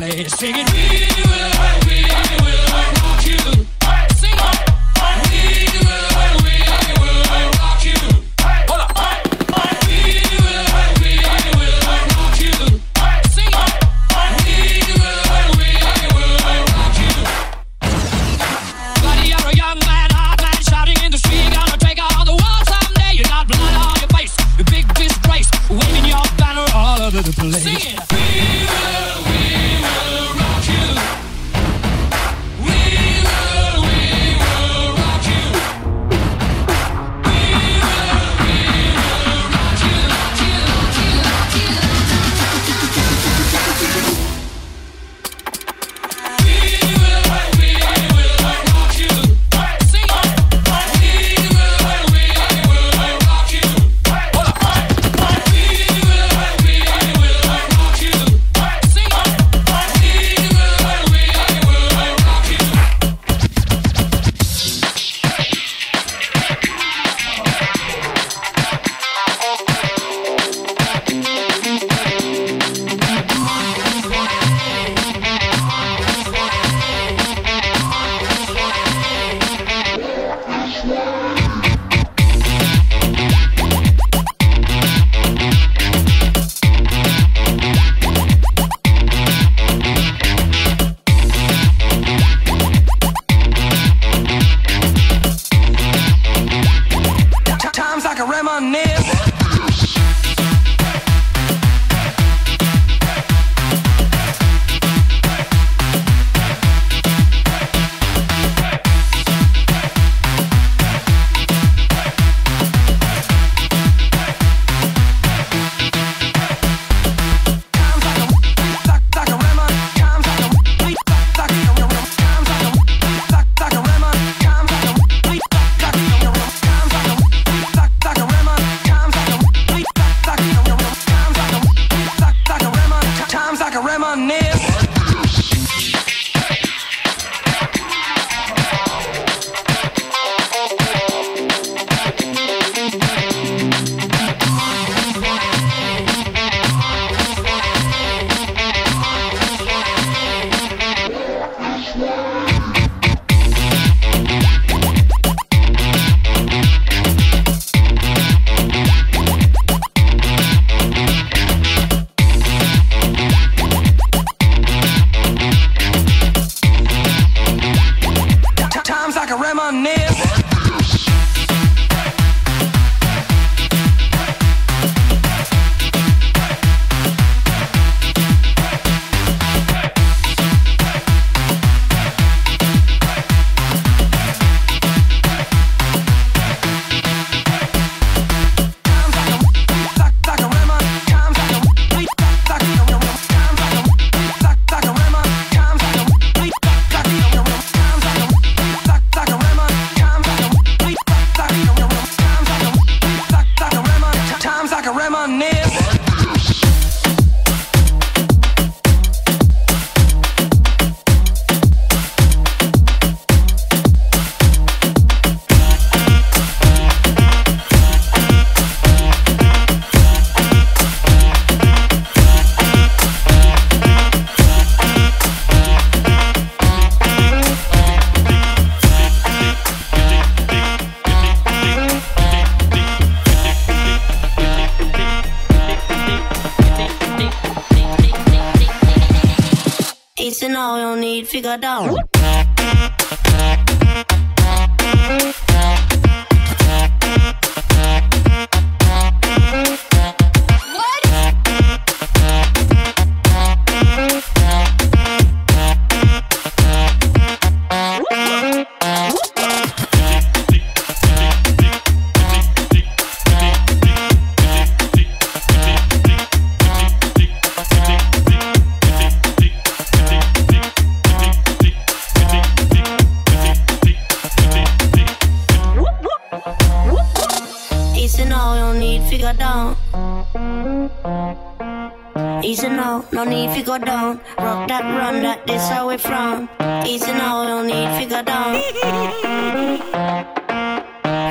place. Sing it. I can reminisce. all you need, figure out. Easy now, no need to go down. Rock that, run that, this how we from. Easy now, no need to go down.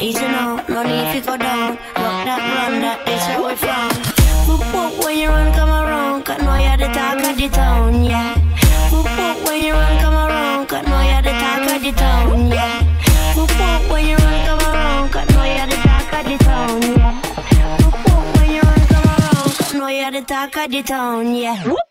Easy now, no need to go down. Rock that, run that, this how we from. Whoop whoop, when you run, come around. Cause now you're the talk of the town, yeah. taca de tone, yeah.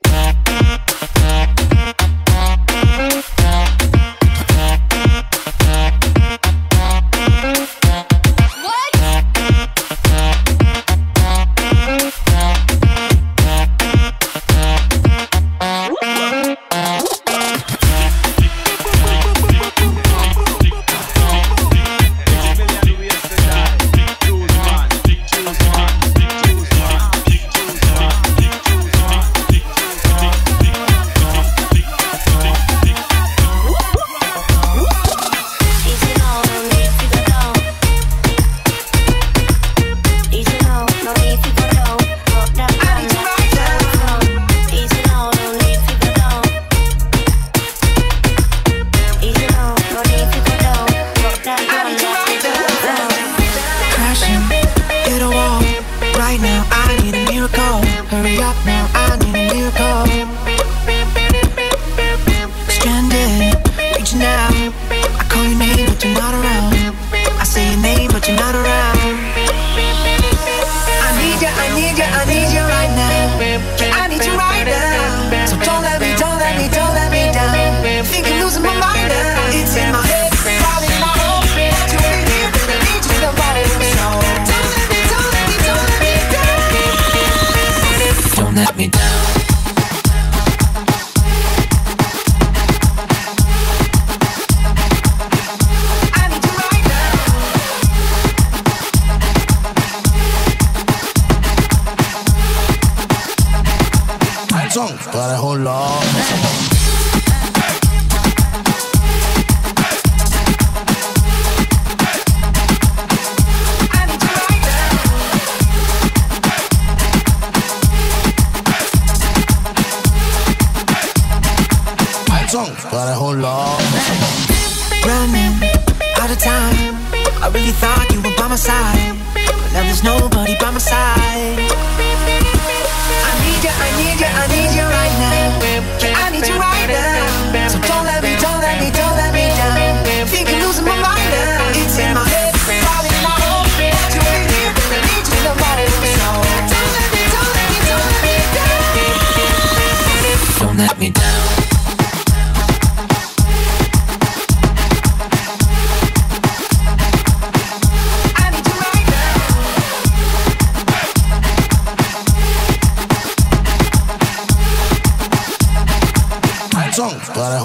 corazón. Tú eres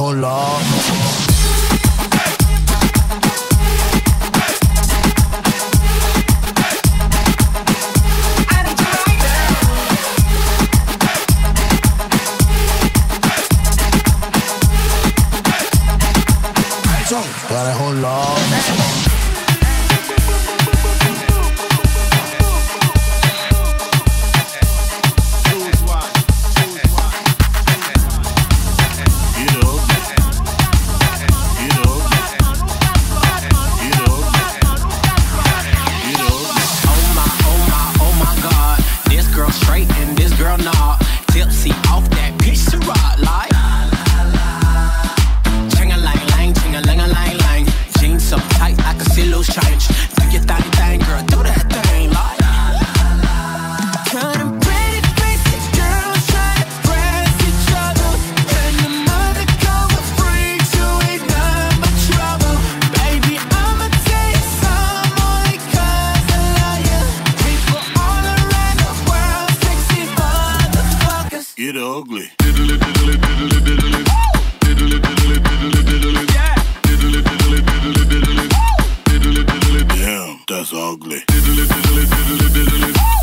un ugly. Diddly, diddly, diddly,